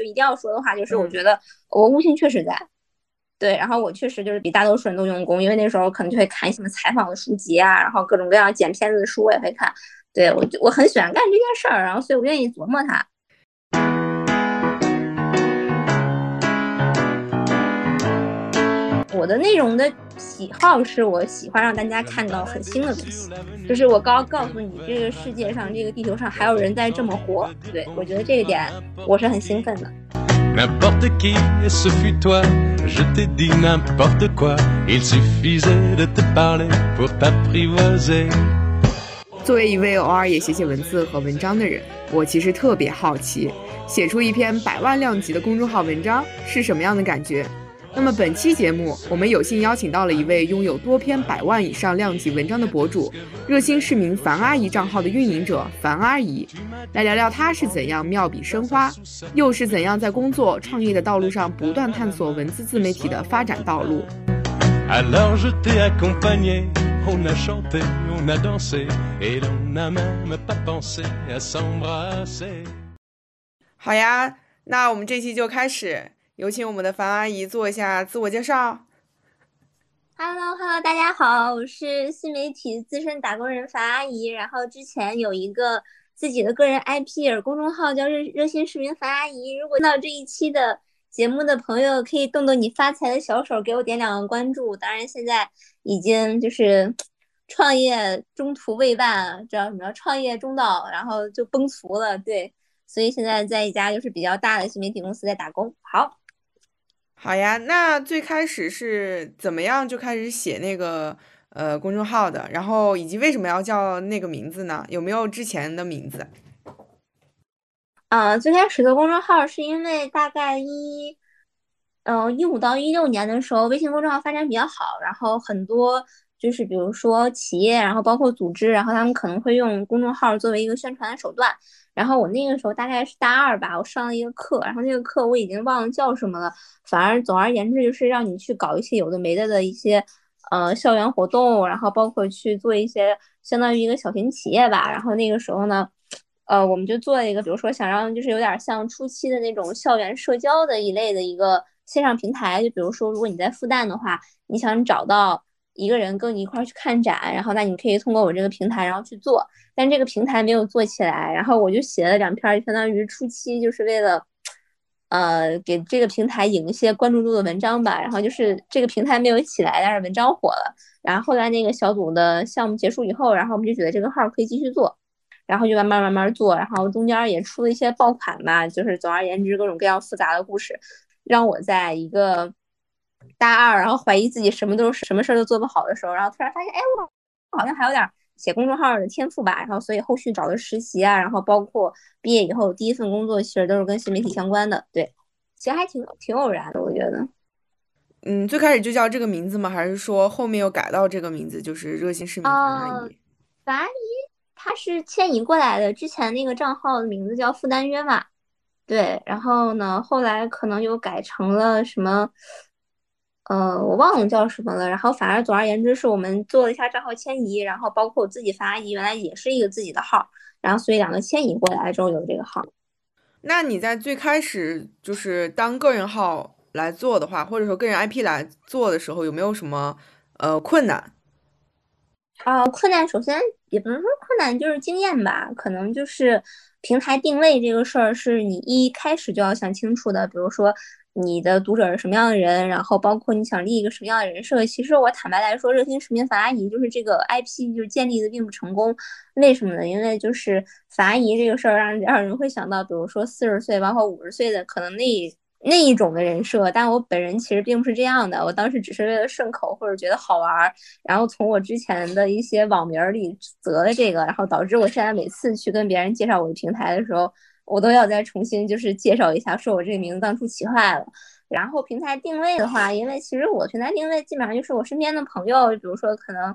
就一定要说的话，就是我觉得我悟性确实在，对，然后我确实就是比大多数人都用功，因为那时候可能就会看什么采访的书籍啊，然后各种各样剪片子的书我也会看，对我就我很喜欢干这件事儿，然后所以我愿意琢磨它。我的内容的喜好是我喜欢让大家看到很新的东西，就是我告告诉你，这个世界上，这个地球上还有人在这么活。对我觉得这一点我是很兴奋的。作为一位偶尔也写写文字和文章的人，我其实特别好奇，写出一篇百万量级的公众号文章是什么样的感觉。那么本期节目，我们有幸邀请到了一位拥有多篇百万以上量级文章的博主，热心市民樊阿姨账号的运营者樊阿姨，来聊聊她是怎样妙笔生花，又是怎样在工作创业的道路上不断探索文字自媒体的发展道路。好呀，那我们这期就开始。有请我们的樊阿姨做一下自我介绍。Hello，Hello，大家好，我是新媒体资深打工人樊阿姨。然后之前有一个自己的个人 IP 公众号叫热热心市民樊阿姨。如果听到这一期的节目的朋友，可以动动你发财的小手，给我点两个关注。当然，现在已经就是创业中途未半，知道什么？创业中道，然后就崩殂了。对，所以现在在一家就是比较大的新媒体公司在打工。好。好呀，那最开始是怎么样就开始写那个呃公众号的？然后以及为什么要叫那个名字呢？有没有之前的名字？啊，最开始的公众号是因为大概一嗯一五到一六年的时候，微信公众号发展比较好，然后很多就是比如说企业，然后包括组织，然后他们可能会用公众号作为一个宣传的手段。然后我那个时候大概是大二吧，我上了一个课，然后那个课我已经忘了叫什么了。反而总而言之就是让你去搞一些有的没的的一些呃校园活动，然后包括去做一些相当于一个小型企业吧。然后那个时候呢，呃，我们就做了一个，比如说想让就是有点像初期的那种校园社交的一类的一个线上平台。就比如说如果你在复旦的话，你想找到。一个人跟你一块去看展，然后那你可以通过我这个平台，然后去做，但这个平台没有做起来，然后我就写了两篇，相当于初期就是为了，呃，给这个平台引一些关注度的文章吧。然后就是这个平台没有起来，但是文章火了。然后后来那个小组的项目结束以后，然后我们就觉得这个号可以继续做，然后就慢慢慢慢做，然后中间也出了一些爆款吧，就是总而言之各种各样复杂的故事，让我在一个。大二，然后怀疑自己什么都是什么事儿都做不好的时候，然后突然发现，哎，我好像还有点写公众号的天赋吧。然后，所以后续找的实习啊，然后包括毕业以后第一份工作，其实都是跟新媒体相关的。对，其实还挺挺偶然的，我觉得。嗯，最开始就叫这个名字吗？还是说后面又改到这个名字，就是热心市民樊阿姨？樊阿姨，她是迁移过来的，之前那个账号的名字叫负担约嘛。对，然后呢，后来可能又改成了什么？呃，我忘了叫什么了。然后，反而总而言之，是我们做了一下账号迁移，然后包括我自己发移，原来也是一个自己的号，然后所以两个迁移过来之后有这个号。那你在最开始就是当个人号来做的话，或者说个人 IP 来做的时候，有没有什么呃困难？啊，困难首先也不能说困难，就是经验吧。可能就是平台定位这个事儿，是你一开始就要想清楚的。比如说。你的读者是什么样的人？然后包括你想立一个什么样的人设？其实我坦白来说，热心市民樊阿姨就是这个 IP 就是建立的并不成功。为什么呢？因为就是樊阿姨这个事儿让让人会想到，比如说四十岁包括五十岁的可能那那一种的人设。但我本人其实并不是这样的，我当时只是为了顺口或者觉得好玩，然后从我之前的一些网名里择了这个，然后导致我现在每次去跟别人介绍我的平台的时候。我都要再重新就是介绍一下，说我这个名字当初起坏了。然后平台定位的话，因为其实我平台定位基本上就是我身边的朋友，比如说可能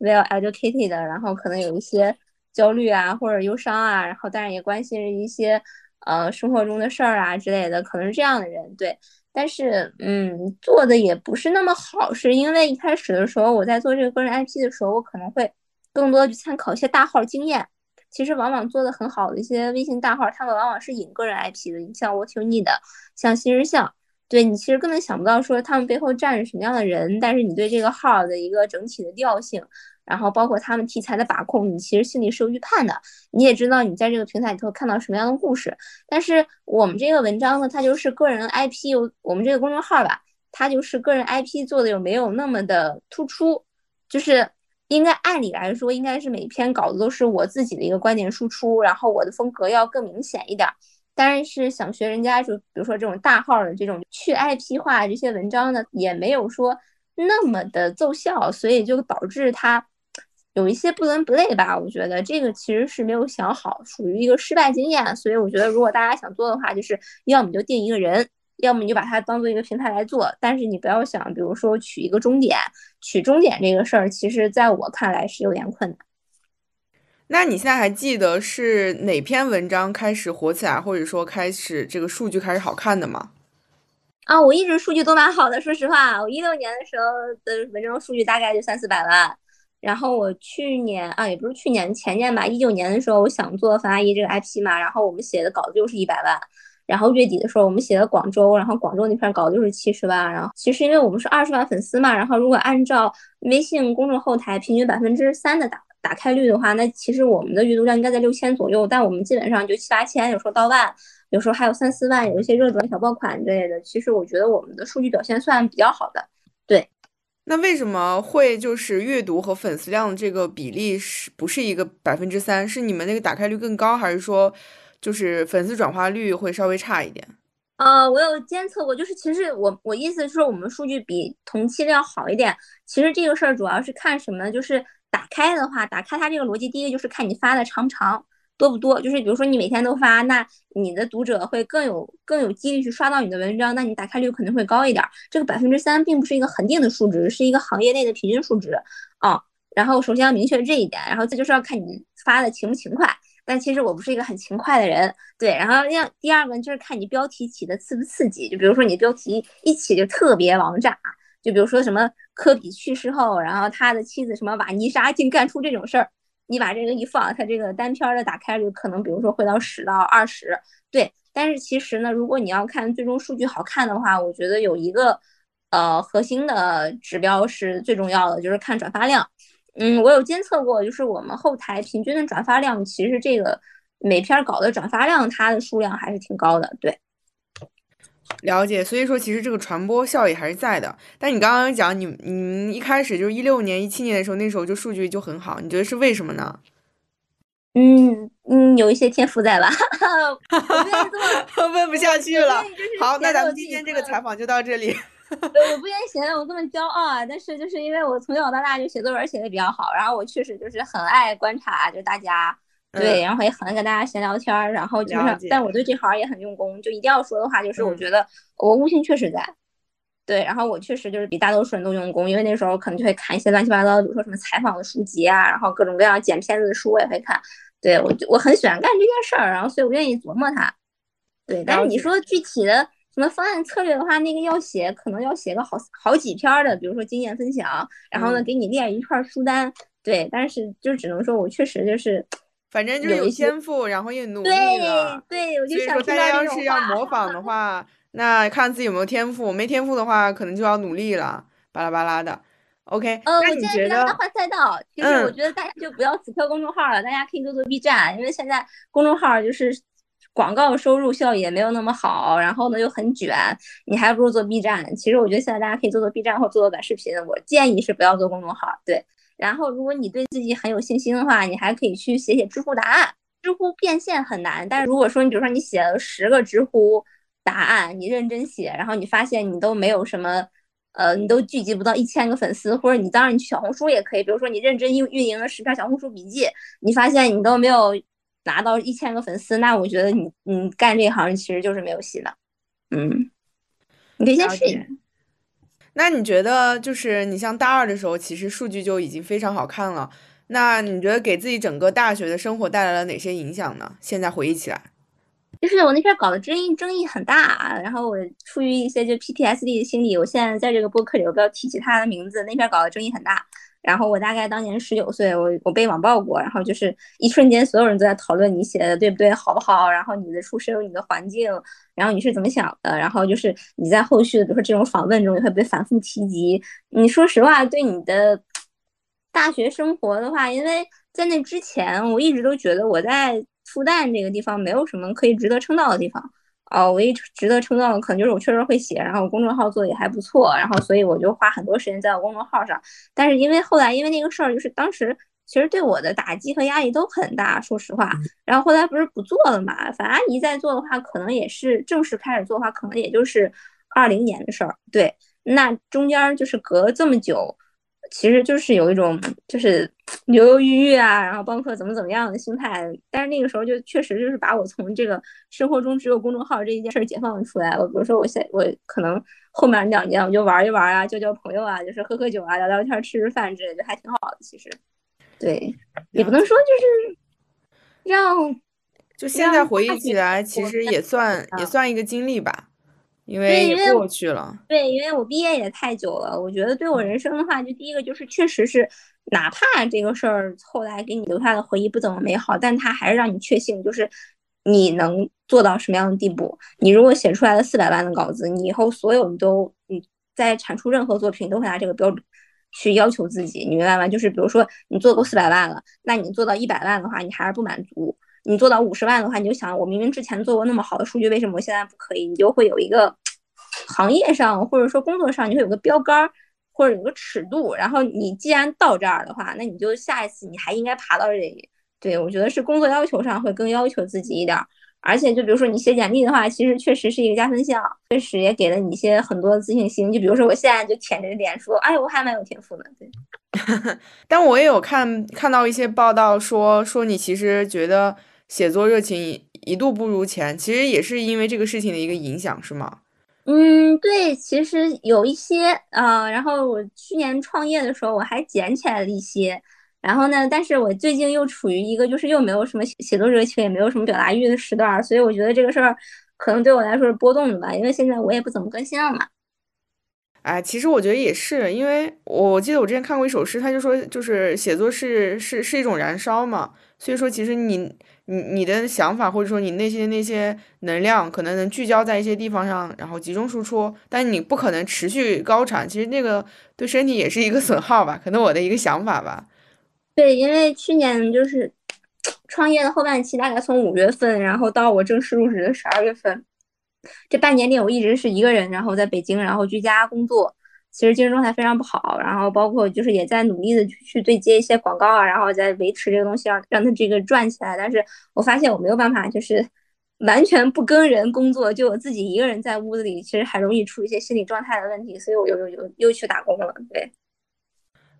well educated，然后可能有一些焦虑啊或者忧伤啊，然后当然也关心一些呃生活中的事儿啊之类的，可能是这样的人。对，但是嗯做的也不是那么好，是因为一开始的时候我在做这个个人 IP 的时候，我可能会更多的去参考一些大号经验。其实往往做的很好的一些微信大号，他们往往是引个人 IP 的，你像 What You Need，像新日向，对你其实根本想不到说他们背后站着什么样的人，但是你对这个号的一个整体的调性。然后包括他们题材的把控，你其实心里是有预判的，你也知道你在这个平台里头看到什么样的故事。但是我们这个文章呢，它就是个人 IP，我们这个公众号吧，它就是个人 IP 做的有没有那么的突出？就是应该按理来说，应该是每篇稿子都是我自己的一个观点输出，然后我的风格要更明显一点。但是想学人家就比如说这种大号的这种去 IP 化这些文章呢，也没有说那么的奏效，所以就导致它。有一些不伦不类吧，我觉得这个其实是没有想好，属于一个失败经验。所以我觉得，如果大家想做的话，就是要么就定一个人，要么你就把它当做一个平台来做。但是你不要想，比如说取一个终点，取终点这个事儿，其实在我看来是有点困难。那你现在还记得是哪篇文章开始火起来，或者说开始这个数据开始好看的吗？啊，我一直数据都蛮好的，说实话，我一六年的时候的文章数据大概就三四百万。然后我去年啊，也不是去年，前年吧，一九年的时候，我想做樊阿姨这个 IP 嘛，然后我们写的稿子就是一百万，然后月底的时候我们写的广州，然后广州那篇稿子就是七十万，然后其实因为我们是二十万粉丝嘛，然后如果按照微信公众后台平均百分之三的打打开率的话，那其实我们的阅读量应该在六千左右，但我们基本上就七八千，有时候到万，有时候还有三四万，有一些热转小爆款之类的，其实我觉得我们的数据表现算比较好的，对。那为什么会就是阅读和粉丝量这个比例是不是一个百分之三？是你们那个打开率更高，还是说就是粉丝转化率会稍微差一点？呃，我有监测过，就是其实我我意思是说我们数据比同期的要好一点。其实这个事儿主要是看什么呢？就是打开的话，打开它这个逻辑，第一个就是看你发的长不长。多不多？就是比如说你每天都发，那你的读者会更有更有几率去刷到你的文章，那你打开率肯定会高一点。这个百分之三并不是一个恒定的数值，是一个行业内的平均数值啊。然后首先要明确这一点，然后这就是要看你发的勤不勤快。但其实我不是一个很勤快的人，对。然后第第二个就是看你标题起的刺不刺激，就比如说你标题一起就特别王炸，就比如说什么科比去世后，然后他的妻子什么瓦妮莎竟干出这种事儿。你把这个一放，它这个单篇的打开率可能，比如说会到十到二十，对。但是其实呢，如果你要看最终数据好看的话，我觉得有一个呃核心的指标是最重要的，就是看转发量。嗯，我有监测过，就是我们后台平均的转发量，其实这个每篇稿的转发量，它的数量还是挺高的，对。了解，所以说其实这个传播效益还是在的。但你刚刚讲，你你一开始就是一六年、一七年的时候，那时候就数据就很好，你觉得是为什么呢？嗯嗯，有一些天赋在吧。问不下去了。好，那咱们今天这个采访就到这里。我不愿意显得我这么骄傲啊，但是就是因为我从小到大就写作文写的比较好，然后我确实就是很爱观察，就大家。对，然后也很爱跟大家闲聊天儿，然后就是，但我对这行也很用功。就一定要说的话，就是我觉得我悟性确实在。对，然后我确实就是比大多数人都用功，因为那时候可能就会看一些乱七八糟，比如说什么采访的书籍啊，然后各种各样剪片子的书我也会看。对我，我很喜欢干这件事儿，然后所以我愿意琢磨它。对，但是你说具体的什么方案策略的话，那个要写，可能要写个好好几篇的，比如说经验分享，然后呢给你列一串书单。对，但是就只能说我确实就是。反正就是有天赋，然后也努力了。对，对，所以说大家要是要模仿的 话，那看自己有没有天赋。没天赋的话，可能就要努力了。巴拉巴拉的。OK。呃，我建议大家换赛道。其实我觉得大家就不要死磕公众号了，大家可以做做 B 站，因为现在公众号就是广告收入效益也没有那么好，然后呢又很卷，你还不如做 B 站。其实我觉得现在大家可以做做 B 站或做做短视频。我建议是不要做公众号。对。然后，如果你对自己很有信心的话，你还可以去写写知乎答案。知乎变现很难，但是如果说你比如说你写了十个知乎答案，你认真写，然后你发现你都没有什么，呃，你都聚集不到一千个粉丝，或者你当然你去小红书也可以，比如说你认真运运营了十篇小红书笔记，你发现你都没有拿到一千个粉丝，那我觉得你你干这行其实就是没有戏的。嗯，你可以先试一下。那你觉得，就是你像大二的时候，其实数据就已经非常好看了。那你觉得给自己整个大学的生活带来了哪些影响呢？现在回忆起来，就是我那篇搞的争议争议很大，然后我出于一些就 PTSD 的心理，我现在在这个播客里我不要提起他的名字。那篇搞的争议很大，然后我大概当年十九岁，我我被网暴过，然后就是一瞬间所有人都在讨论你写的对不对，好不好，然后你的出身、你的环境，然后你是怎么想的，然后就是你在后续的比如说这种访问中也会被反复提及。你说实话，对你的大学生活的话，因为在那之前我一直都觉得我在复旦这个地方没有什么可以值得称道的地方。哦，唯一值得称道的可能就是我确实会写，然后公众号做的也还不错，然后所以我就花很多时间在我公众号上。但是因为后来因为那个事儿，就是当时其实对我的打击和压力都很大，说实话。然后后来不是不做了嘛？反阿姨在做的话，可能也是正式开始做的话，可能也就是二零年的事儿。对，那中间就是隔这么久。其实就是有一种就是 犹犹豫豫啊，然后包括怎么怎么样的心态，但是那个时候就确实就是把我从这个生活中只有公众号这一件事解放出来了。比如说我现我可能后面两年我就玩一玩啊，交交朋友啊，就是喝喝酒啊，聊聊天，吃吃饭之类的，还挺好的。其实，对，也不能说就是让，就现在回忆起来，其实也算也算一个经历吧。因为也过去了，对，因为我毕业也太久了，我觉得对我人生的话，就第一个就是确实是，哪怕这个事儿后来给你留下的回忆不怎么美好，但它还是让你确信，就是你能做到什么样的地步。你如果写出来了四百万的稿子，你以后所有你都你在产出任何作品都会拿这个标准去要求自己，你明白吗？就是比如说你做够四百万了，那你做到一百万的话，你还是不满足。你做到五十万的话，你就想，我明明之前做过那么好的数据，为什么我现在不可以？你就会有一个行业上或者说工作上，你会有个标杆儿或者有个尺度。然后你既然到这儿的话，那你就下一次你还应该爬到这里。对我觉得是工作要求上会更要求自己一点。而且就比如说你写简历的话，其实确实是一个加分项，确实也给了你一些很多自信心。就比如说我现在就舔着脸说，哎，我还蛮有天赋的。对。但我也有看看到一些报道说说你其实觉得。写作热情一度不如前，其实也是因为这个事情的一个影响，是吗？嗯，对，其实有一些啊。然后我去年创业的时候，我还捡起来了一些。然后呢，但是我最近又处于一个就是又没有什么写作热情，也没有什么表达欲的时段，所以我觉得这个事儿可能对我来说是波动的吧。因为现在我也不怎么更新了嘛。哎，其实我觉得也是，因为我记得我之前看过一首诗，他就说，就是写作是是是一种燃烧嘛。所以说，其实你。你你的想法或者说你内心那些能量，可能能聚焦在一些地方上，然后集中输出，但你不可能持续高产。其实那个对身体也是一个 损耗吧，可能我的一个想法吧。对，因为去年就是创业的后半期，大概从五月份，然后到我正式入职的十二月份，这半年里我一直是一个人，然后在北京，然后居家工作。其实精神状态非常不好，然后包括就是也在努力的去对接一些广告啊，然后再维持这个东西，让让它这个转起来。但是我发现我没有办法，就是完全不跟人工作，就我自己一个人在屋子里，其实很容易出一些心理状态的问题，所以我又又又又去打工了。对，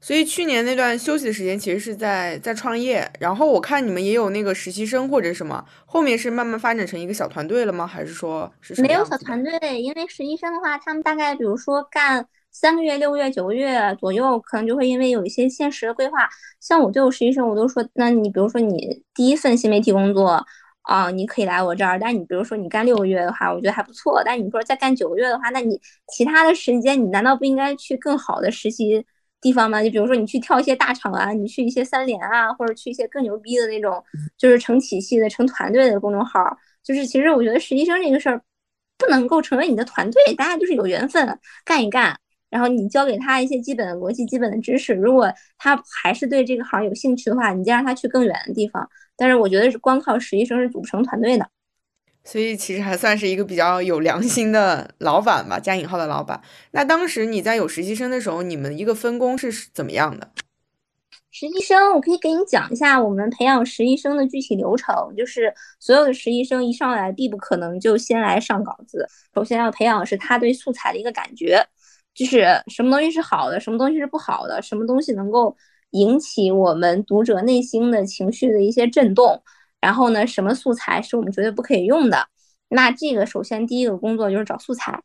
所以去年那段休息的时间其实是在在创业，然后我看你们也有那个实习生或者什么，后面是慢慢发展成一个小团队了吗？还是说是没有小团队？因为实习生的话，他们大概比如说干。三个月、六个月、九个月左右，可能就会因为有一些现实的规划。像我对我实习生，我都说，那你比如说你第一份新媒体工作啊，你可以来我这儿。但你比如说你干六个月的话，我觉得还不错。但你说再干九个月的话，那你其他的时间，你难道不应该去更好的实习地方吗？就比如说你去跳一些大厂啊，你去一些三联啊，或者去一些更牛逼的那种，就是成体系的、成团队的公众号。就是其实我觉得实习生这个事儿不能够成为你的团队，大家就是有缘分干一干。然后你教给他一些基本的逻辑、基本的知识，如果他还是对这个行有兴趣的话，你就让他去更远的地方。但是我觉得是光靠实习生是组不成团队的，所以其实还算是一个比较有良心的老板吧，加引号的老板。那当时你在有实习生的时候，你们一个分工是怎么样的？实习生，我可以给你讲一下我们培养实习生的具体流程。就是所有的实习生一上来，必不可能就先来上稿子，首先要培养的是他对素材的一个感觉。就是什么东西是好的，什么东西是不好的，什么东西能够引起我们读者内心的情绪的一些震动，然后呢，什么素材是我们绝对不可以用的？那这个首先第一个工作就是找素材。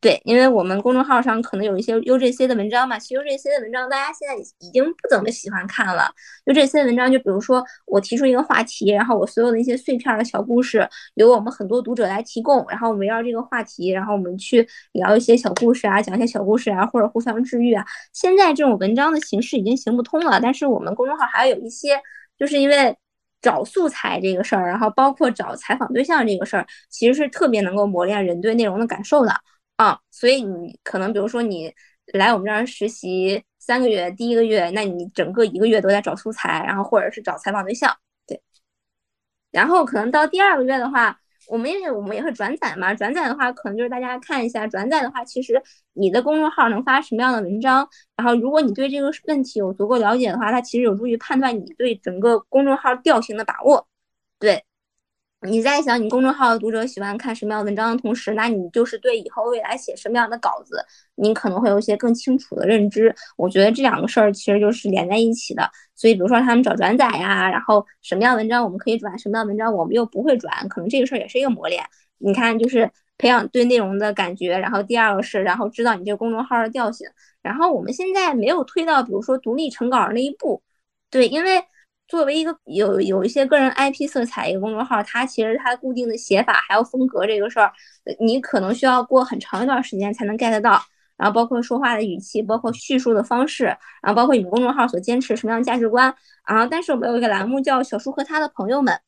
对，因为我们公众号上可能有一些 UGC 的文章嘛，其实 UGC 的文章大家现在已经不怎么喜欢看了。UGC 的文章就比如说我提出一个话题，然后我所有的一些碎片的小故事由我们很多读者来提供，然后围绕这个话题，然后我们去聊一些小故事啊，讲一些小故事啊，或者互相治愈啊。现在这种文章的形式已经行不通了，但是我们公众号还有一些，就是因为找素材这个事儿，然后包括找采访对象这个事儿，其实是特别能够磨练人对内容的感受的。啊，所以你可能比如说你来我们这儿实习三个月，第一个月，那你整个一个月都在找素材，然后或者是找采访对象，对。然后可能到第二个月的话，我们因为我们也会转载嘛，转载的话可能就是大家看一下，转载的话，其实你的公众号能发什么样的文章，然后如果你对这个问题有足够了解的话，它其实有助于判断你对整个公众号调性的把握，对。你在想你公众号的读者喜欢看什么样的文章的同时，那你就是对以后未来写什么样的稿子，你可能会有一些更清楚的认知。我觉得这两个事儿其实就是连在一起的。所以，比如说他们找转载呀，然后什么样文章我们可以转，什么样文章我们又不会转，可能这个事儿也是一个磨练。你看，就是培养对内容的感觉，然后第二个是，然后知道你这个公众号的调性。然后我们现在没有推到，比如说独立成稿那一步，对，因为。作为一个有有一些个人 IP 色彩一个公众号，它其实它固定的写法还有风格这个事儿，你可能需要过很长一段时间才能 get 到。然后包括说话的语气，包括叙述的方式，然后包括你们公众号所坚持什么样的价值观。然后，但是我们有一个栏目叫小叔和他的朋友们，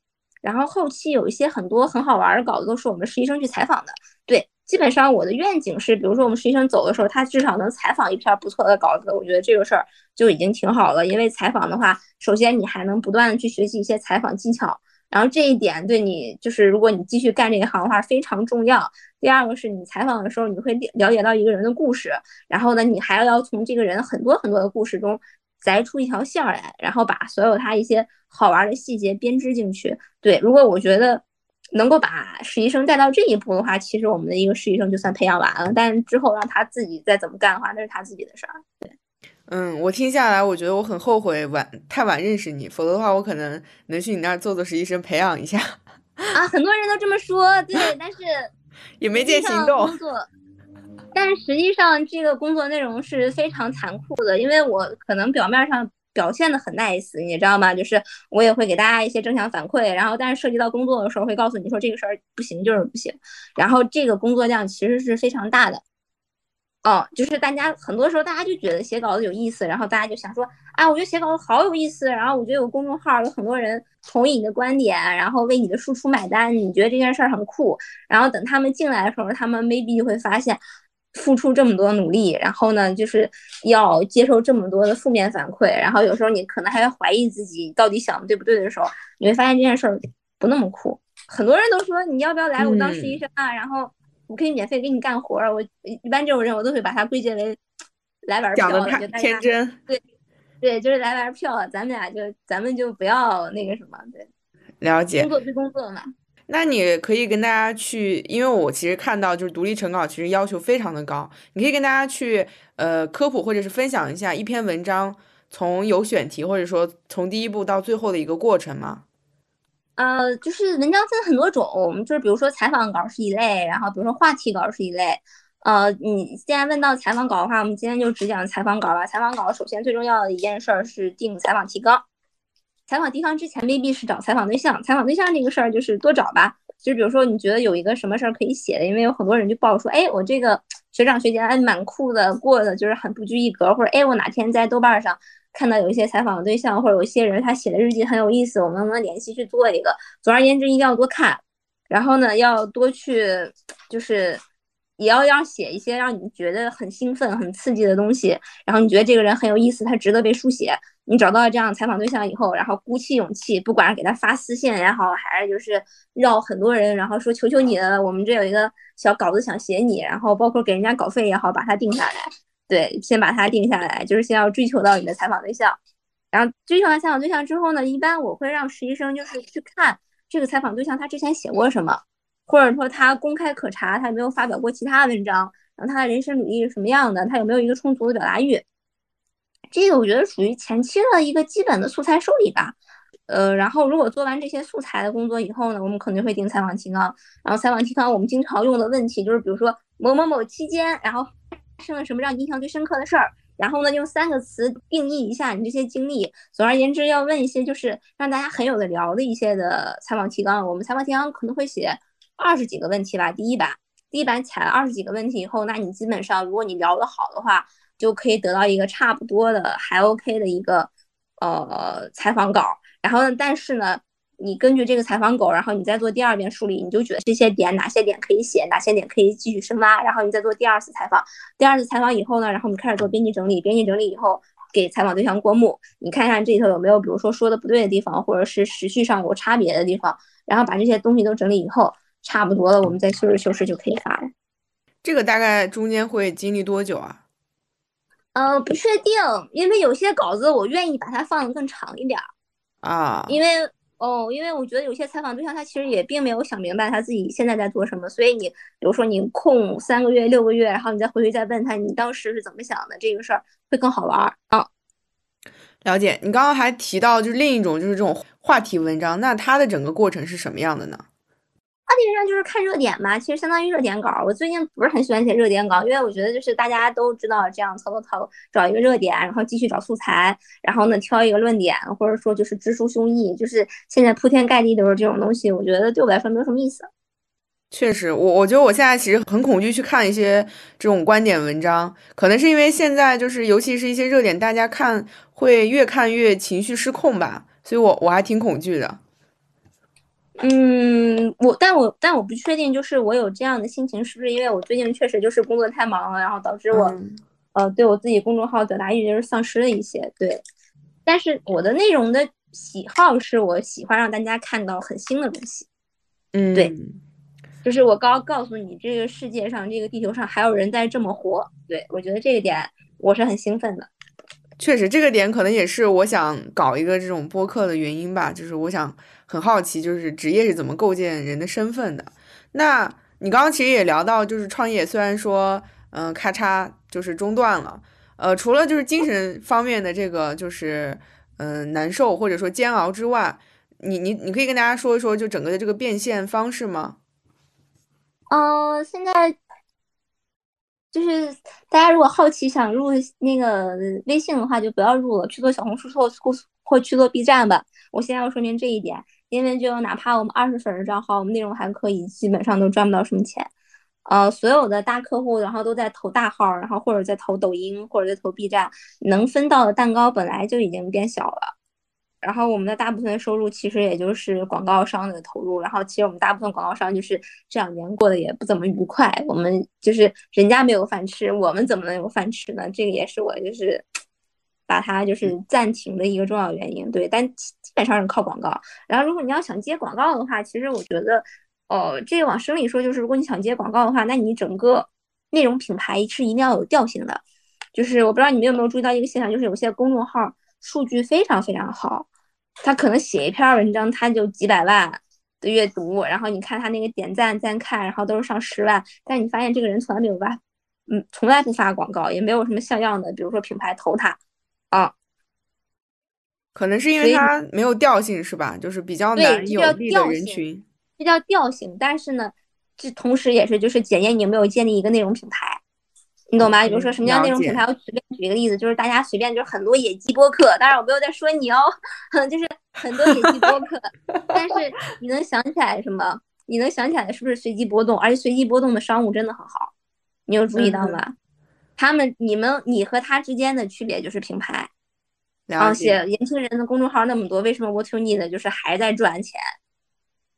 然后后期有一些很多很好玩的稿子都是我们实习生去采访的。对。基本上我的愿景是，比如说我们实习生走的时候，他至少能采访一篇不错的稿子，我觉得这个事儿就已经挺好了。因为采访的话，首先你还能不断的去学习一些采访技巧，然后这一点对你就是如果你继续干这一行的话非常重要。第二个是你采访的时候，你会了解到一个人的故事，然后呢，你还要从这个人很多很多的故事中摘出一条线来，然后把所有他一些好玩的细节编织进去。对，如果我觉得。能够把实习生带到这一步的话，其实我们的一个实习生就算培养完了。但之后让他自己再怎么干的话，那是他自己的事儿。对，嗯，我听下来，我觉得我很后悔晚太晚认识你，否则的话，我可能能去你那儿做做实习生，培养一下。啊，很多人都这么说，对，但是 也没见行动。但是实际上，这个工作内容是非常残酷的，因为我可能表面上。表现的很 nice，你知道吗？就是我也会给大家一些正向反馈，然后但是涉及到工作的时候，会告诉你说这个事儿不行就是不行。然后这个工作量其实是非常大的，哦，就是大家很多时候大家就觉得写稿子有意思，然后大家就想说，啊，我觉得写稿子好有意思，然后我觉得有公众号有很多人同意你的观点，然后为你的输出买单，你觉得这件事儿很酷。然后等他们进来的时候，他们 maybe 就会发现。付出这么多努力，然后呢，就是要接受这么多的负面反馈，然后有时候你可能还会怀疑自己到底想的对不对的时候，你会发现这件事儿不那么酷。很多人都说你要不要来我当实习生啊？然后我可以免费给你干活儿。我一般这种人我都会把它归结为来玩票，就天真。对对，就是来玩票，咱们俩就咱们就不要那个什么，对，了解。工作归工作嘛。那你可以跟大家去，因为我其实看到就是独立成稿其实要求非常的高，你可以跟大家去呃科普或者是分享一下一篇文章从有选题或者说从第一步到最后的一个过程吗？呃，就是文章分很多种，就是比如说采访稿是一类，然后比如说话题稿是一类。呃，你既然问到采访稿的话，我们今天就只讲采访稿吧。采访稿首先最重要的一件事儿是定采访提纲。采访地方之前未必是找采访对象，采访对象这个事儿就是多找吧。就比如说你觉得有一个什么事儿可以写的，因为有很多人就报说，哎，我这个学长学姐哎蛮酷的，过的就是很不拘一格，或者哎，我哪天在豆瓣上看到有一些采访对象，或者有一些人他写的日记很有意思，我们能不能联系去做一个？总而言之，一定要多看，然后呢，要多去，就是也要要写一些让你觉得很兴奋、很刺激的东西，然后你觉得这个人很有意思，他值得被书写。你找到了这样采访对象以后，然后鼓起勇气，不管是给他发私信也好，还是就是绕很多人，然后说求求你了，我们这有一个小稿子想写你，然后包括给人家稿费也好，把它定下来。对，先把它定下来，就是先要追求到你的采访对象。然后追求完采访对象之后呢，一般我会让实习生就是去看这个采访对象他之前写过什么，或者说他公开可查，他有没有发表过其他文章，然后他的人生履历是什么样的，他有没有一个充足的表达欲。这个我觉得属于前期的一个基本的素材梳理吧，呃，然后如果做完这些素材的工作以后呢，我们可能会定采访提纲。然后采访提纲我们经常用的问题就是，比如说某某某期间，然后发生了什么让你印象最深刻的事儿。然后呢，用三个词定义一下你这些经历。总而言之，要问一些就是让大家很有的聊的一些的采访提纲。我们采访提纲可能会写二十几个问题吧。第一版，第一版采了二十几个问题以后，那你基本上如果你聊得好的话，就可以得到一个差不多的还 OK 的一个呃采访稿。然后呢，但是呢。你根据这个采访稿，然后你再做第二遍梳理，你就觉得这些点哪些点可以写，哪些点可以继续深挖，然后你再做第二次采访。第二次采访以后呢，然后你开始做编辑整理，编辑整理以后给采访对象过目，你看一下这里头有没有，比如说说的不对的地方，或者是时序上有差别的地方，然后把这些东西都整理以后，差不多了，我们再修饰修饰就可以发了。这个大概中间会经历多久啊？呃，不确定，因为有些稿子我愿意把它放的更长一点啊，因为。哦，因为我觉得有些采访对象他其实也并没有想明白他自己现在在做什么，所以你比如说你空三个月、六个月，然后你再回去再问他你当时是怎么想的，这个事儿会更好玩儿啊。了解，你刚刚还提到就是另一种就是这种话题文章，那它的整个过程是什么样的呢？基本上就是看热点嘛，其实相当于热点稿。我最近不是很喜欢写热点稿，因为我觉得就是大家都知道这样操作套路，找一个热点，然后继续找素材，然后呢挑一个论点，或者说就是直抒胸臆，就是现在铺天盖地都是这种东西，我觉得对我来说没有什么意思。确实，我我觉得我现在其实很恐惧去看一些这种观点文章，可能是因为现在就是尤其是一些热点，大家看会越看越情绪失控吧，所以我我还挺恐惧的。嗯，我但我但我不确定，就是我有这样的心情，是不是因为我最近确实就是工作太忙了，然后导致我，呃，对我自己公众号表达欲就是丧失了一些。对，但是我的内容的喜好是我喜欢让大家看到很新的东西。嗯，对，就是我刚告诉你，这个世界上，这个地球上还有人在这么活。对我觉得这一点我是很兴奋的。确实，这个点可能也是我想搞一个这种播客的原因吧，就是我想。很好奇，就是职业是怎么构建人的身份的？那你刚刚其实也聊到，就是创业，虽然说，嗯，咔嚓就是中断了，呃，除了就是精神方面的这个就是，嗯，难受或者说煎熬之外，你你你可以跟大家说一说，就整个的这个变现方式吗？嗯，现在就是大家如果好奇想入那个微信的话，就不要入了，去做小红书或或去做 B 站吧。我现在要说明这一点。因为就哪怕我们二十粉的账号，我们内容还可以，基本上都赚不到什么钱。呃，所有的大客户，然后都在投大号，然后或者在投抖音，或者在投 B 站，能分到的蛋糕本来就已经变小了。然后我们的大部分收入其实也就是广告商的投入。然后其实我们大部分广告商就是这两年过得也不怎么愉快。我们就是人家没有饭吃，我们怎么能有饭吃呢？这个也是我就是把它就是暂停的一个重要原因。对，但。基本上是靠广告，然后如果你要想接广告的话，其实我觉得，哦，这个往深里说，就是如果你想接广告的话，那你整个内容品牌是一定要有调性的。就是我不知道你们有没有注意到一个现象，就是有些公众号数据非常非常好，他可能写一篇文章他就几百万的阅读，然后你看他那个点赞、赞看，然后都是上十万，但你发现这个人从来没有发，嗯，从来不发广告，也没有什么像样的，比如说品牌投他，啊。可能是因为他没有调性，是吧？就是比较难有利的人群，这叫调性。但是呢，这同时也是就是检验你有没有建立一个内容品牌，你懂吗？比如说什么叫内容品牌？我随便举一个例子，就是大家随便就是很多野鸡播客，当然我没有在说你哦，就是很多野鸡播客。但是你能想起来什么？你能想起来是不是随机波动？而且随机波动的商务真的很好，你有注意到吗？他们、你们、你和他之间的区别就是品牌。而且年轻人的公众号那么多，为什么 What You Need 就是还在赚钱？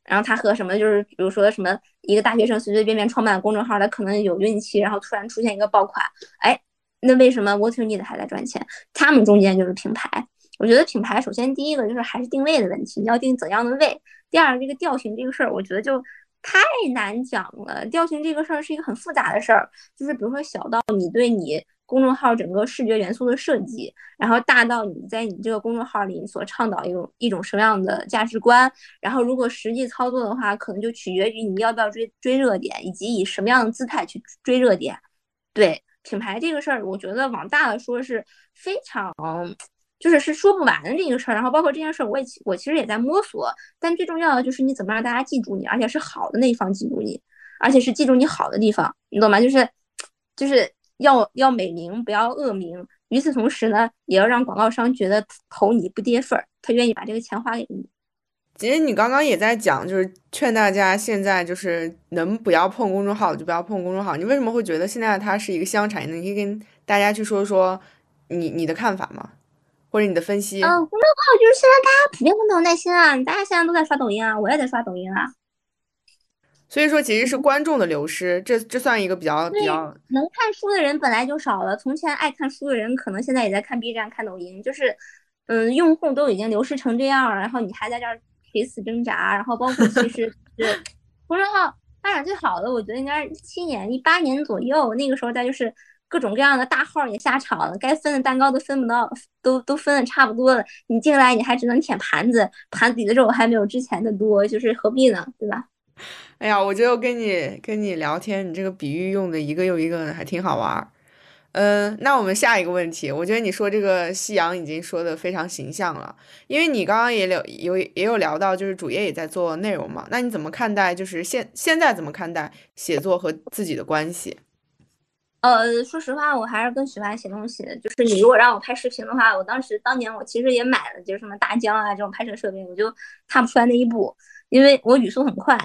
然后他和什么就是比如说什么一个大学生随随便便创办公众号，他可能有运气，然后突然出现一个爆款，哎，那为什么 What You Need 还在赚钱？他们中间就是品牌。我觉得品牌首先第一个就是还是定位的问题，你要定怎样的位。第二，这个调性这个事儿，我觉得就太难讲了。调性这个事儿是一个很复杂的事儿，就是比如说小到你对你。公众号整个视觉元素的设计，然后大到你在你这个公众号里所倡导一种一种什么样的价值观，然后如果实际操作的话，可能就取决于你要不要追追热点，以及以什么样的姿态去追热点。对品牌这个事儿，我觉得往大了说是非常，就是是说不完的这个事儿。然后包括这件事儿，我也我其实也在摸索，但最重要的就是你怎么让大家记住你，而且是好的那一方记住你。而且是记住你好的地方，你懂吗？就是就是要要美名，不要恶名。与此同时呢，也要让广告商觉得投你不跌份儿，他愿意把这个钱花给你。其实你刚刚也在讲，就是劝大家现在就是能不要碰公众号就不要碰公众号。你为什么会觉得现在它是一个夕阳产业呢？你可以跟大家去说说你你的看法吗？或者你的分析？嗯，公众号就是现在大家普遍都没有耐心啊，大家现在都在刷抖音啊，我也在刷抖音啊。所以说其实是观众的流失，这这算一个比较比较能看书的人本来就少了。从前爱看书的人可能现在也在看 B 站、看抖音，就是嗯，用户都已经流失成这样了，然后你还在这儿。垂死挣扎，然后包括其实是公众号发展最好的，我觉得应该是一七年、一八年左右，那个时候再就是各种各样的大号也下场了，该分的蛋糕都分不到，都都分的差不多了。你进来你还只能舔盘子，盘子里的肉还没有之前的多，就是何必呢？对吧？哎呀，我觉得跟你跟你聊天，你这个比喻用的一个又一个的，还挺好玩儿。嗯，那我们下一个问题，我觉得你说这个夕阳已经说的非常形象了，因为你刚刚也聊有也有聊到，就是主页也在做内容嘛，那你怎么看待就是现现在怎么看待写作和自己的关系？呃，说实话，我还是更喜欢写东西的。就是你如果让我拍视频的话，我当时当年我其实也买了，就是什么大疆啊这种拍摄设备，我就踏不出来那一步，因为我语速很快。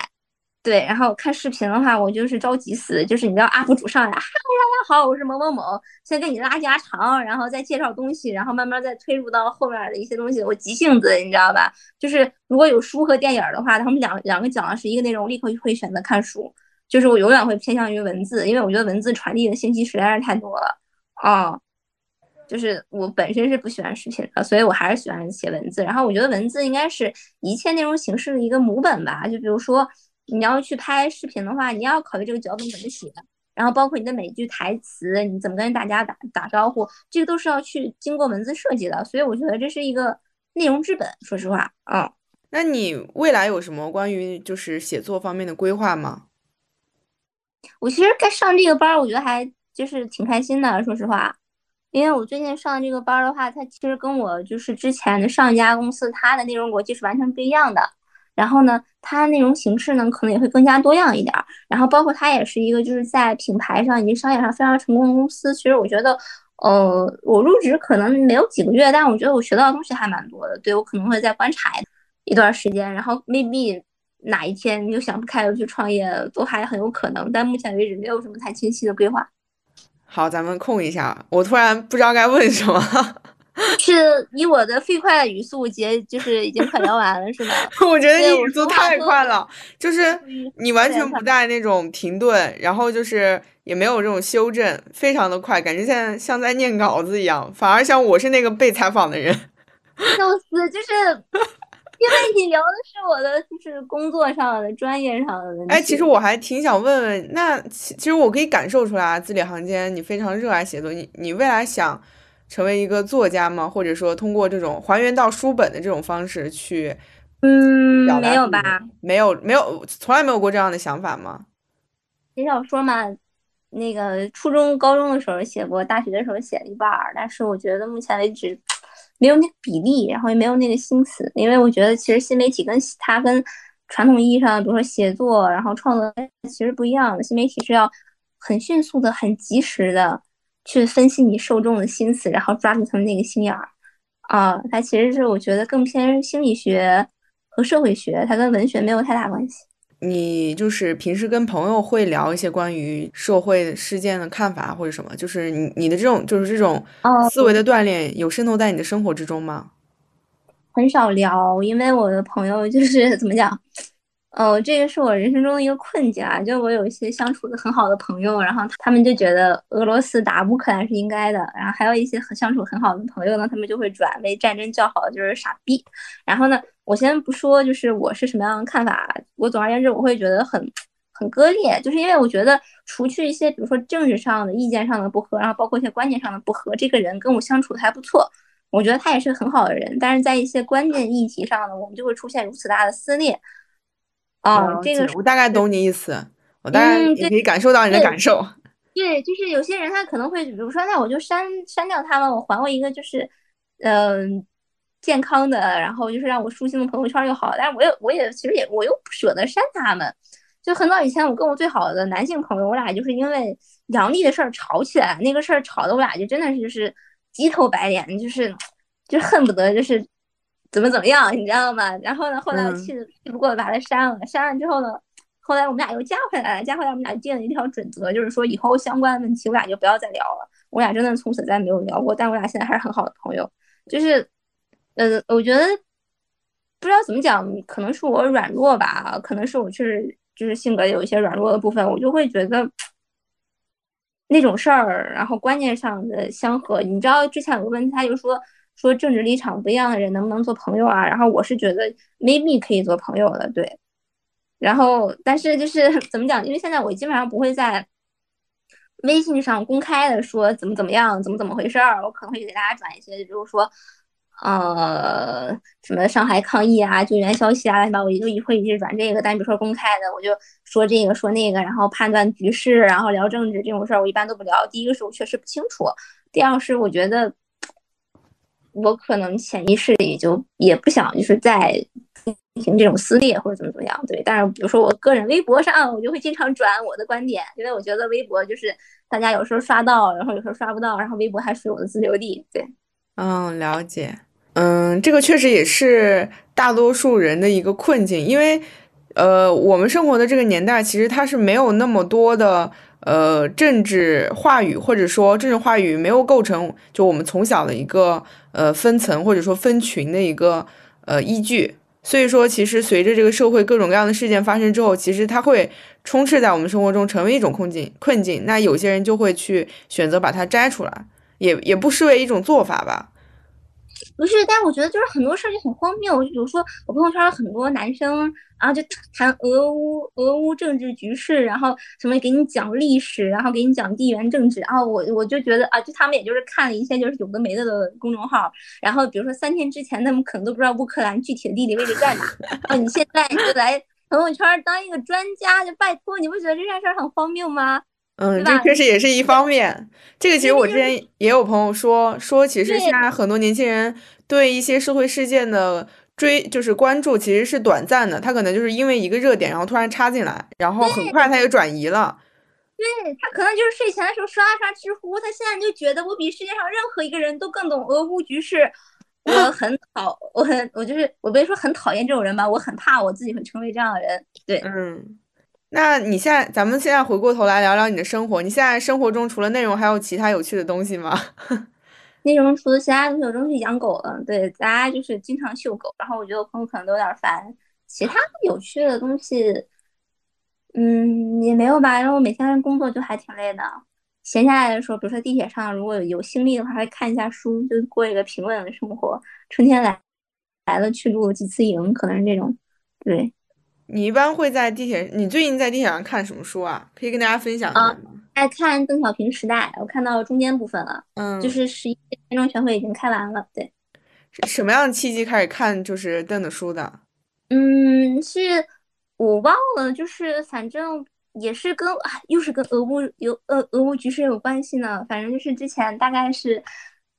对，然后看视频的话，我就是着急死，就是你知道 UP 主上来，哈喽，大家好，我是某某某，先给你拉家常，然后再介绍东西，然后慢慢再推入到后面的一些东西，我急性子，你知道吧？就是如果有书和电影的话，他们两两个讲的是一个内容，立刻会选择看书，就是我永远会偏向于文字，因为我觉得文字传递的信息实在是太多了啊。就是我本身是不喜欢视频的，所以我还是喜欢写文字。然后我觉得文字应该是一切内容形式的一个母本吧，就比如说。你要去拍视频的话，你要考虑这个脚本怎么写，然后包括你的每句台词，你怎么跟大家打打招呼，这个都是要去经过文字设计的。所以我觉得这是一个内容之本。说实话，嗯，那你未来有什么关于就是写作方面的规划吗？我其实该上这个班，我觉得还就是挺开心的。说实话，因为我最近上这个班的话，它其实跟我就是之前的上一家公司它的内容逻辑是完全不一样的。然后呢，它内容形式呢可能也会更加多样一点儿。然后包括它也是一个就是在品牌上以及商业上非常成功的公司。其实我觉得，呃，我入职可能没有几个月，但我觉得我学到的东西还蛮多的。对我可能会再观察一段时间，然后 maybe 哪一天又想不开了去创业，都还很有可能。但目前为止没有什么太清晰的规划。好，咱们空一下，我突然不知道该问什么。是以我的飞快语速结，就是已经快聊完了，是吗？我觉得你语速太快了，就是你完全不带那种停顿，然后就是也没有这种修正，非常的快，感觉现在像在念稿子一样，反而像我是那个被采访的人。笑死，就是因为你聊的是我的，就是工作上的、专业上的问题。哎，其实我还挺想问问，那其其实我可以感受出来，字里行间你非常热爱写作，你你未来想。成为一个作家吗？或者说通过这种还原到书本的这种方式去，嗯，没有吧？没有，没有，从来没有过这样的想法吗？写小说嘛，那个初中、高中的时候写过，大学的时候写了一半儿，但是我觉得目前为止没有那个比例，然后也没有那个心思，因为我觉得其实新媒体跟它跟传统意义上，比如说写作然后创作其实不一样的，新媒体是要很迅速的、很及时的。去分析你受众的心思，然后抓住他们那个心眼儿，啊，它其实是我觉得更偏心理学和社会学，它跟文学没有太大关系。你就是平时跟朋友会聊一些关于社会事件的看法或者什么？就是你你的这种就是这种思维的锻炼有渗透在你的生活之中吗？很少聊，因为我的朋友就是 怎么讲？哦，这个是我人生中的一个困境啊！就我有一些相处的很好的朋友，然后他们就觉得俄罗斯打乌克兰是应该的，然后还有一些很相处很好的朋友呢，他们就会转为战争叫好就是傻逼。然后呢，我先不说就是我是什么样的看法，我总而言之我会觉得很很割裂，就是因为我觉得除去一些比如说政治上的意见上的不合，然后包括一些观念上的不合，这个人跟我相处的还不错，我觉得他也是很好的人，但是在一些关键议题上呢，我们就会出现如此大的撕裂。哦，这个我大概懂你意思，我大概也可以感受到你的感受。对，就是有些人他可能会，比如说，那我就删删掉他们，我还我一个就是，嗯，健康的，然后就是让我舒心的朋友圈就好。但是我也我也其实也我又不舍得删他们，就很早以前，我跟我最好的男性朋友，我俩就是因为阳历的事儿吵起来，那个事儿吵的我俩就真的是就是鸡头白脸，就是就恨不得就是怎么怎么样，你知道吗？然后呢，后来我气气不过把他删了，删了之后呢，后来我们俩又加回来了，加回来我们俩定了一条准则，就是说以后相关的问题我俩就不要再聊了。我俩真的从此再没有聊过，但我俩现在还是很好的朋友。就是，呃，我觉得不知道怎么讲，可能是我软弱吧，可能是我确实就是性格有一些软弱的部分，我就会觉得那种事儿，然后观念上的相合。你知道之前有个问题，他就说说政治立场不一样的人能不能做朋友啊？然后我是觉得 maybe 可以做朋友的，对。然后但是就是 怎么讲？因为现在我基本上不会在。微信上公开的说怎么怎么样，怎么怎么回事儿，我可能会给大家转一些，比如说，呃，什么上海抗议啊、救援消息啊，吧？我就一会一直转这个。但比如说公开的，我就说这个说那个，然后判断局势，然后聊政治这种事儿，我一般都不聊。第一个是我确实不清楚，第二是我觉得我可能潜意识里就也不想就是在。进行这种撕裂或者怎么怎么样，对。但是比如说我个人微博上，我就会经常转我的观点，因为我觉得微博就是大家有时候刷到，然后有时候刷不到，然后微博还是我的自留地，对。嗯，了解。嗯，这个确实也是大多数人的一个困境，因为呃，我们生活的这个年代，其实它是没有那么多的呃政治话语，或者说政治话语没有构成就我们从小的一个呃分层或者说分群的一个呃依据。所以说，其实随着这个社会各种各样的事件发生之后，其实它会充斥在我们生活中，成为一种困境。困境，那有些人就会去选择把它摘出来，也也不失为一种做法吧。不是，但我觉得就是很多事儿就很荒谬。就比如说，我朋友圈很多男生，然后就谈俄乌俄乌政治局势，然后什么给你讲历史，然后给你讲地缘政治。然后我我就觉得啊，就他们也就是看了一些就是有的没的的公众号。然后比如说三天之前，他们可能都不知道乌克兰具体的地理位置在哪。哦，你现在就来朋友圈当一个专家，就拜托，你不觉得这件事儿很荒谬吗？嗯，这确实也是一方面。这个其实我之前也有朋友说说，其实现在很多年轻人对一些社会事件的追就是关注其实是短暂的，他可能就是因为一个热点，然后突然插进来，然后很快他又转移了。对他可能就是睡前的时候刷刷知乎，他现在就觉得我比世界上任何一个人都更懂俄乌局势。我 很讨，我很我就是我别说很讨厌这种人吧，我很怕我自己会成为这样的人。对，嗯。那你现在，咱们现在回过头来聊聊你的生活。你现在生活中除了内容，还有其他有趣的东西吗？内容除了其他东西，有东西养狗了。对，大家就是经常秀狗，然后我觉得我朋友可能都有点烦。其他有趣的东西，嗯，也没有吧。然后我每天工作就还挺累的。闲下来的时候，比如说地铁上，如果有有心力的话，会看一下书，就过一个平稳的生活。春天来来了，去露几次营，可能是这种。对。你一般会在地铁？你最近在地铁上看什么书啊？可以跟大家分享一下吗？爱看邓小平时代，我看到中间部分了。嗯，就是十一分钟全会已经开完了。对，什么样的契机开始看就是邓的书的？嗯，是我忘了，就是反正也是跟又是跟俄乌有俄俄乌局势有关系呢。反正就是之前大概是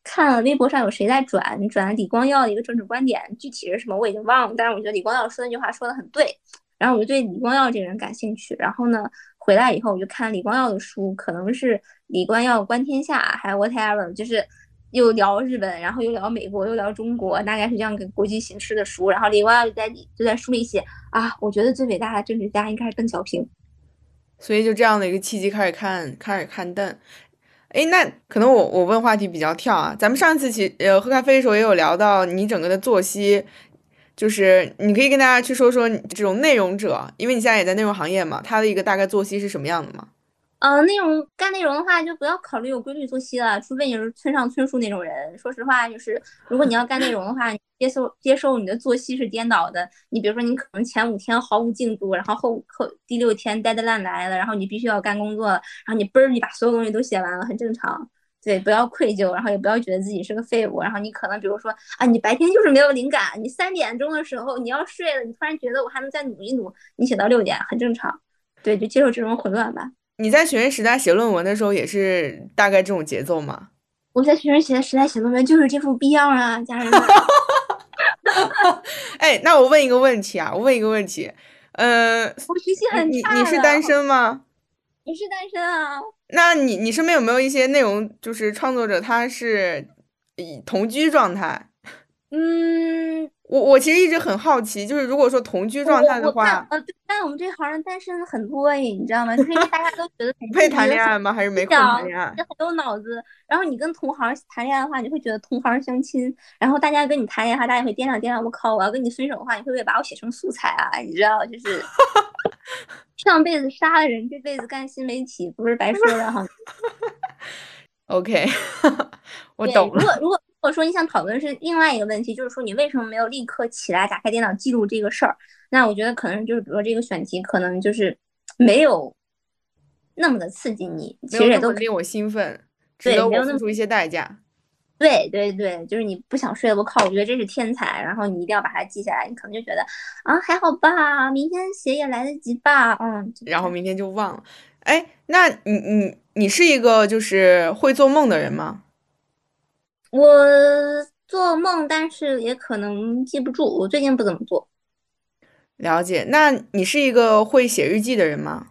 看了微博上有谁在转转李光耀的一个政治观点，具体是什么我已经忘了。但是我觉得李光耀说那句话说的很对。然后我就对李光耀这个人感兴趣，然后呢，回来以后我就看李光耀的书，可能是李光耀观天下，还有 whatever，就是又聊日本，然后又聊美国，又聊中国，大概是这样个国际形势的书。然后李光耀就在就在书里写啊，我觉得最伟大的政治家应该是邓小平，所以就这样的一个契机开始看开始看邓。哎，那可能我我问话题比较跳啊，咱们上次其呃喝咖啡的时候也有聊到你整个的作息。就是你可以跟大家去说说这种内容者，因为你现在也在内容行业嘛，他的一个大概作息是什么样的吗？呃，内容干内容的话，就不要考虑有规律作息了，除非你是村上春树那种人。说实话，就是如果你要干内容的话，接受接受你的作息是颠倒的。你比如说，你可能前五天毫无进度，然后后后第六天呆的烂来了，然后你必须要干工作，然后你嘣儿，你把所有东西都写完了，很正常。对，不要愧疚，然后也不要觉得自己是个废物。然后你可能比如说啊，你白天就是没有灵感，你三点钟的时候你要睡了，你突然觉得我还能再努一努，你写到六点很正常。对，就接受这种混乱吧。你在学生时代写论文的时候也是大概这种节奏吗？我在学生时代写论文就是这副逼样啊，家人们。哎，那我问一个问题啊，我问一个问题，呃，我学习很差。你你是单身吗？我是单身啊。那你你身边有没有一些内容就是创作者，他是以同居状态？嗯。我我其实一直很好奇，就是如果说同居状态的话，呃，但我们这行人单身很多哎，你知道吗？就是因为大家都觉得 不配谈恋爱吗？还是没空谈恋爱？很有脑子。然后你跟同行谈恋爱的话，你会觉得同行相亲。然后大家跟你谈恋爱，大家会掂量掂量。我靠，我要跟你分手的话，你会不会把我写成素材啊？你知道，就是 上辈子杀了人，这辈子干新媒体，不是白说的哈。OK，我懂了。如果如果。或者说你想讨论是另外一个问题，就是说你为什么没有立刻起来打开电脑记录这个事儿？那我觉得可能就是，比如说这个选题可能就是没有那么的刺激你，其实也都令我兴奋，值得我付出一些代价。对对对，就是你不想睡了，我靠，我觉得这是天才，然后你一定要把它记下来。你可能就觉得啊还好吧，明天写也来得及吧，嗯。然后明天就忘了。哎，那你你你是一个就是会做梦的人吗？我做梦，但是也可能记不住。我最近不怎么做。了解。那你是一个会写日记的人吗？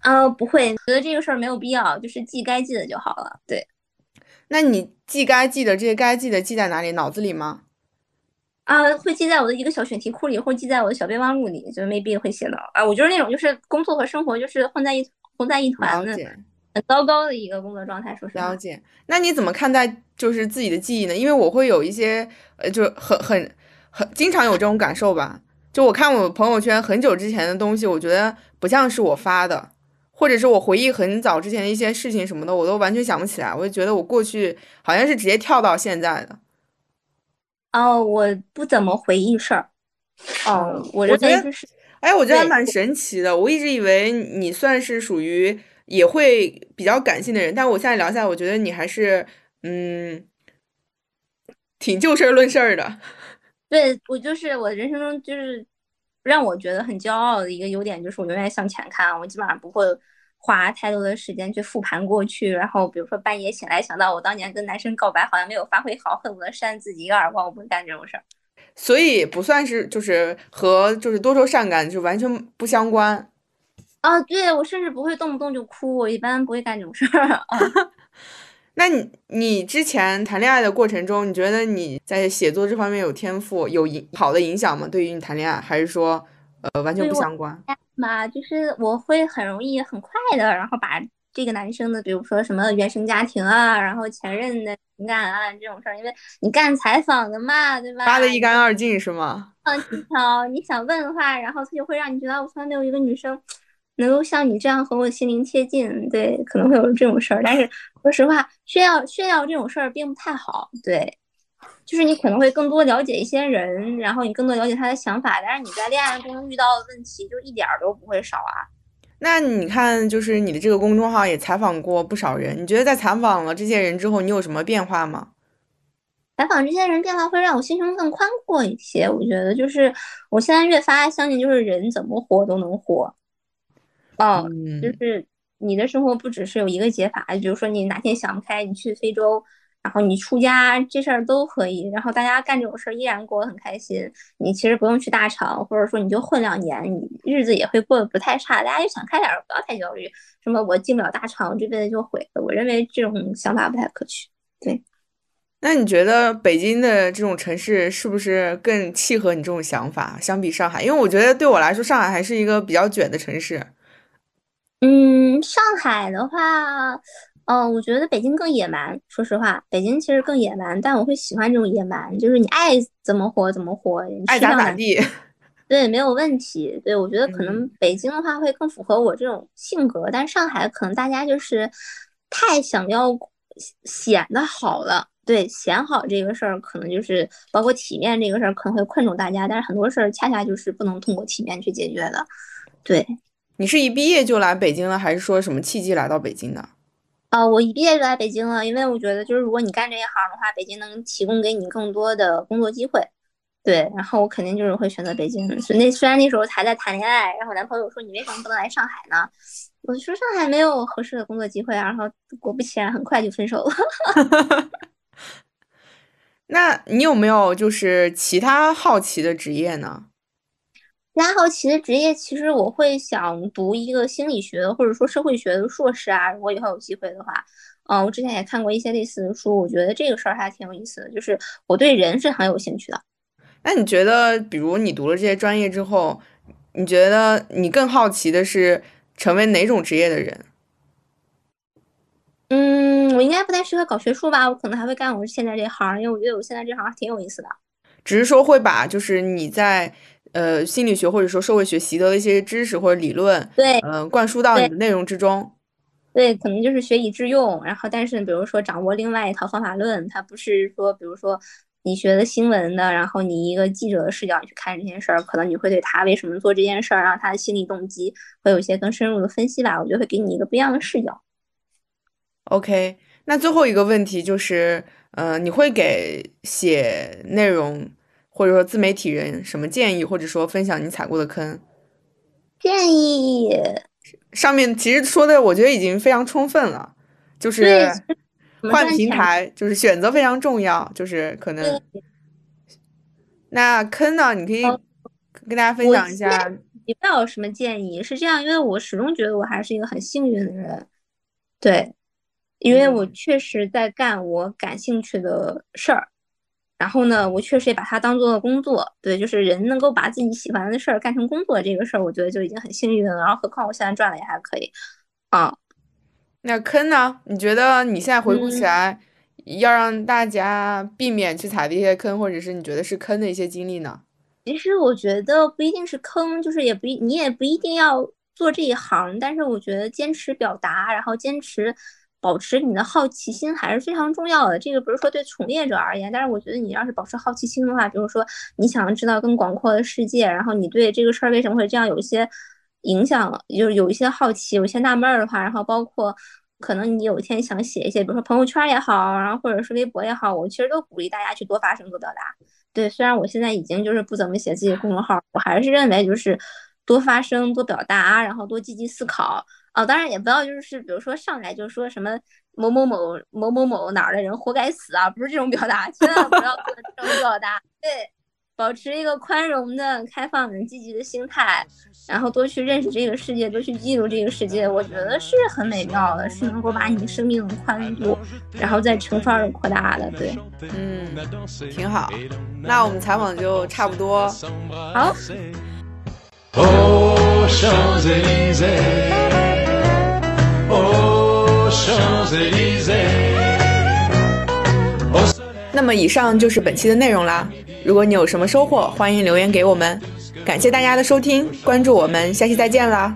啊，不会。觉得这个事儿没有必要，就是记该记的就好了。对。那你记该记的这些该记的记在哪里？脑子里吗？啊，会记在我的一个小选题库里，或者记在我的小备忘录里，就没必会写到。啊，我就是那种，就是工作和生活就是混在一混在一团的。很糟糕的一个工作状态，说实话。了解，那你怎么看待就是自己的记忆呢？因为我会有一些，呃，就很很很经常有这种感受吧。就我看我朋友圈很久之前的东西，我觉得不像是我发的，或者是我回忆很早之前的一些事情什么的，我都完全想不起来。我就觉得我过去好像是直接跳到现在的。哦，我不怎么回忆事儿。哦，我认为就是，哎，我觉得还蛮神奇的。我一直以为你算是属于。也会比较感性的人，但我现在聊下来，我觉得你还是嗯，挺就事儿论事儿的。对我就是我人生中就是让我觉得很骄傲的一个优点，就是我永远向前看，我基本上不会花太多的时间去复盘过去。然后比如说半夜醒来想到我当年跟男生告白好像没有发挥好，恨不得扇自己一个耳光，我不会干这种事儿。所以不算是就是和就是多愁善感就完全不相关。啊，对我甚至不会动不动就哭，我一般不会干这种事儿啊。那你你之前谈恋爱的过程中，你觉得你在写作这方面有天赋，有影好的影响吗？对于你谈恋爱，还是说呃完全不相关？嘛，就是我会很容易很快的，然后把这个男生的，比如说什么原生家庭啊，然后前任的情感啊这种事儿，因为你干采访的嘛，对吧？扒得一干二净是吗？嗯，技巧你想问的话，然后他就会让你觉得我从来没有一个女生。能够像你这样和我心灵贴近，对，可能会有这种事儿。但是说实话，炫耀炫耀这种事儿并不太好，对，就是你可能会更多了解一些人，然后你更多了解他的想法。但是你在恋爱中遇到的问题就一点儿都不会少啊。那你看，就是你的这个公众号也采访过不少人，你觉得在采访了这些人之后，你有什么变化吗？采访这些人变化会让我心胸更宽阔一些。我觉得就是我现在越发相信，就是人怎么活都能活。哦，就是你的生活不只是有一个解法，比如说你哪天想不开，你去非洲，然后你出家，这事儿都可以。然后大家干这种事儿依然过得很开心。你其实不用去大厂，或者说你就混两年，你日子也会过得不太差。大家就想开点，不要太焦虑。什么我进不了大厂，我这辈子就毁了。我认为这种想法不太可取。对，那你觉得北京的这种城市是不是更契合你这种想法？相比上海，因为我觉得对我来说，上海还是一个比较卷的城市。嗯，上海的话，嗯，我觉得北京更野蛮。说实话，北京其实更野蛮，但我会喜欢这种野蛮，就是你爱怎么活怎么活，爱咋咋地。对，没有问题。对，我觉得可能北京的话会更符合我这种性格，但上海可能大家就是太想要显得好了。对，显好这个事儿，可能就是包括体面这个事儿，可能会困住大家。但是很多事儿恰恰就是不能通过体面去解决的。对。你是一毕业就来北京了，还是说什么契机来到北京的？啊，我一毕业就来北京了，因为我觉得就是如果你干这一行的话，北京能提供给你更多的工作机会。对，然后我肯定就是会选择北京。所以那虽然那时候还在谈恋爱，然后男朋友说你为什么不能来上海呢？我说上海没有合适的工作机会啊。然后果不其然，很快就分手了。那你有没有就是其他好奇的职业呢？他好奇的职业，其实我会想读一个心理学或者说社会学的硕士啊。如果以后有机会的话，嗯，我之前也看过一些类似的书，我觉得这个事儿还挺有意思的，就是我对人是很有兴趣的。那你觉得，比如你读了这些专业之后，你觉得你更好奇的是成为哪种职业的人？嗯，我应该不太适合搞学术吧，我可能还会干我现在这行，因为我觉得我现在这行还挺有意思的。只是说会把就是你在呃心理学或者说社会学习得的一些知识或者理论，对，嗯，灌输到你的内容之中。对，可能就是学以致用，然后但是比如说掌握另外一套方法论，它不是说比如说你学的新闻的，然后你一个记者的视角去看这件事儿，可能你会对他为什么做这件事儿，然后他的心理动机会有一些更深入的分析吧。我觉得会给你一个不一样的视角。OK，那最后一个问题就是，呃，你会给写内容或者说自媒体人什么建议，或者说分享你踩过的坑？建议上面其实说的，我觉得已经非常充分了，就是换平台，就是选择非常重要，就是可能。那坑呢？你可以跟大家分享一下。你不有什么建议？是这样，因为我始终觉得我还是一个很幸运的人，对。因为我确实在干我感兴趣的事儿，然后呢，我确实也把它当做了工作。对，就是人能够把自己喜欢的事儿干成工作，这个事儿我觉得就已经很幸运了。然后何况我现在赚的也还可以，啊。那坑呢？你觉得你现在回顾起来，要让大家避免去踩的一些坑，或者是你觉得是坑的一些经历呢？其实我觉得不一定是坑，就是也不一你也不一定要做这一行，但是我觉得坚持表达，然后坚持。保持你的好奇心还是非常重要的。这个不是说对从业者而言，但是我觉得你要是保持好奇心的话，比如说你想知道更广阔的世界，然后你对这个事儿为什么会这样有一些影响，就是有一些好奇，有一些纳闷儿的话，然后包括可能你有一天想写一些，比如说朋友圈也好，然后或者是微博也好，我其实都鼓励大家去多发声、多表达。对，虽然我现在已经就是不怎么写自己的公众号，我还是认为就是多发声、多表达，然后多积极思考。哦，当然也不要就是比如说上来就说什么某某某某某某哪儿的人活该死啊，不是这种表达，千万不要做这种表达。对，保持一个宽容的、开放的、积极的心态，然后多去认识这个世界，多去记录这个世界，我觉得是很美妙的，是能够把你生命的宽度，然后再乘方的扩大的。对，嗯，挺好。那我们采访就差不那么以上就是本期的内容啦。如果你有什么收获，欢迎留言给我们。感谢大家的收听，关注我们，下期再见啦。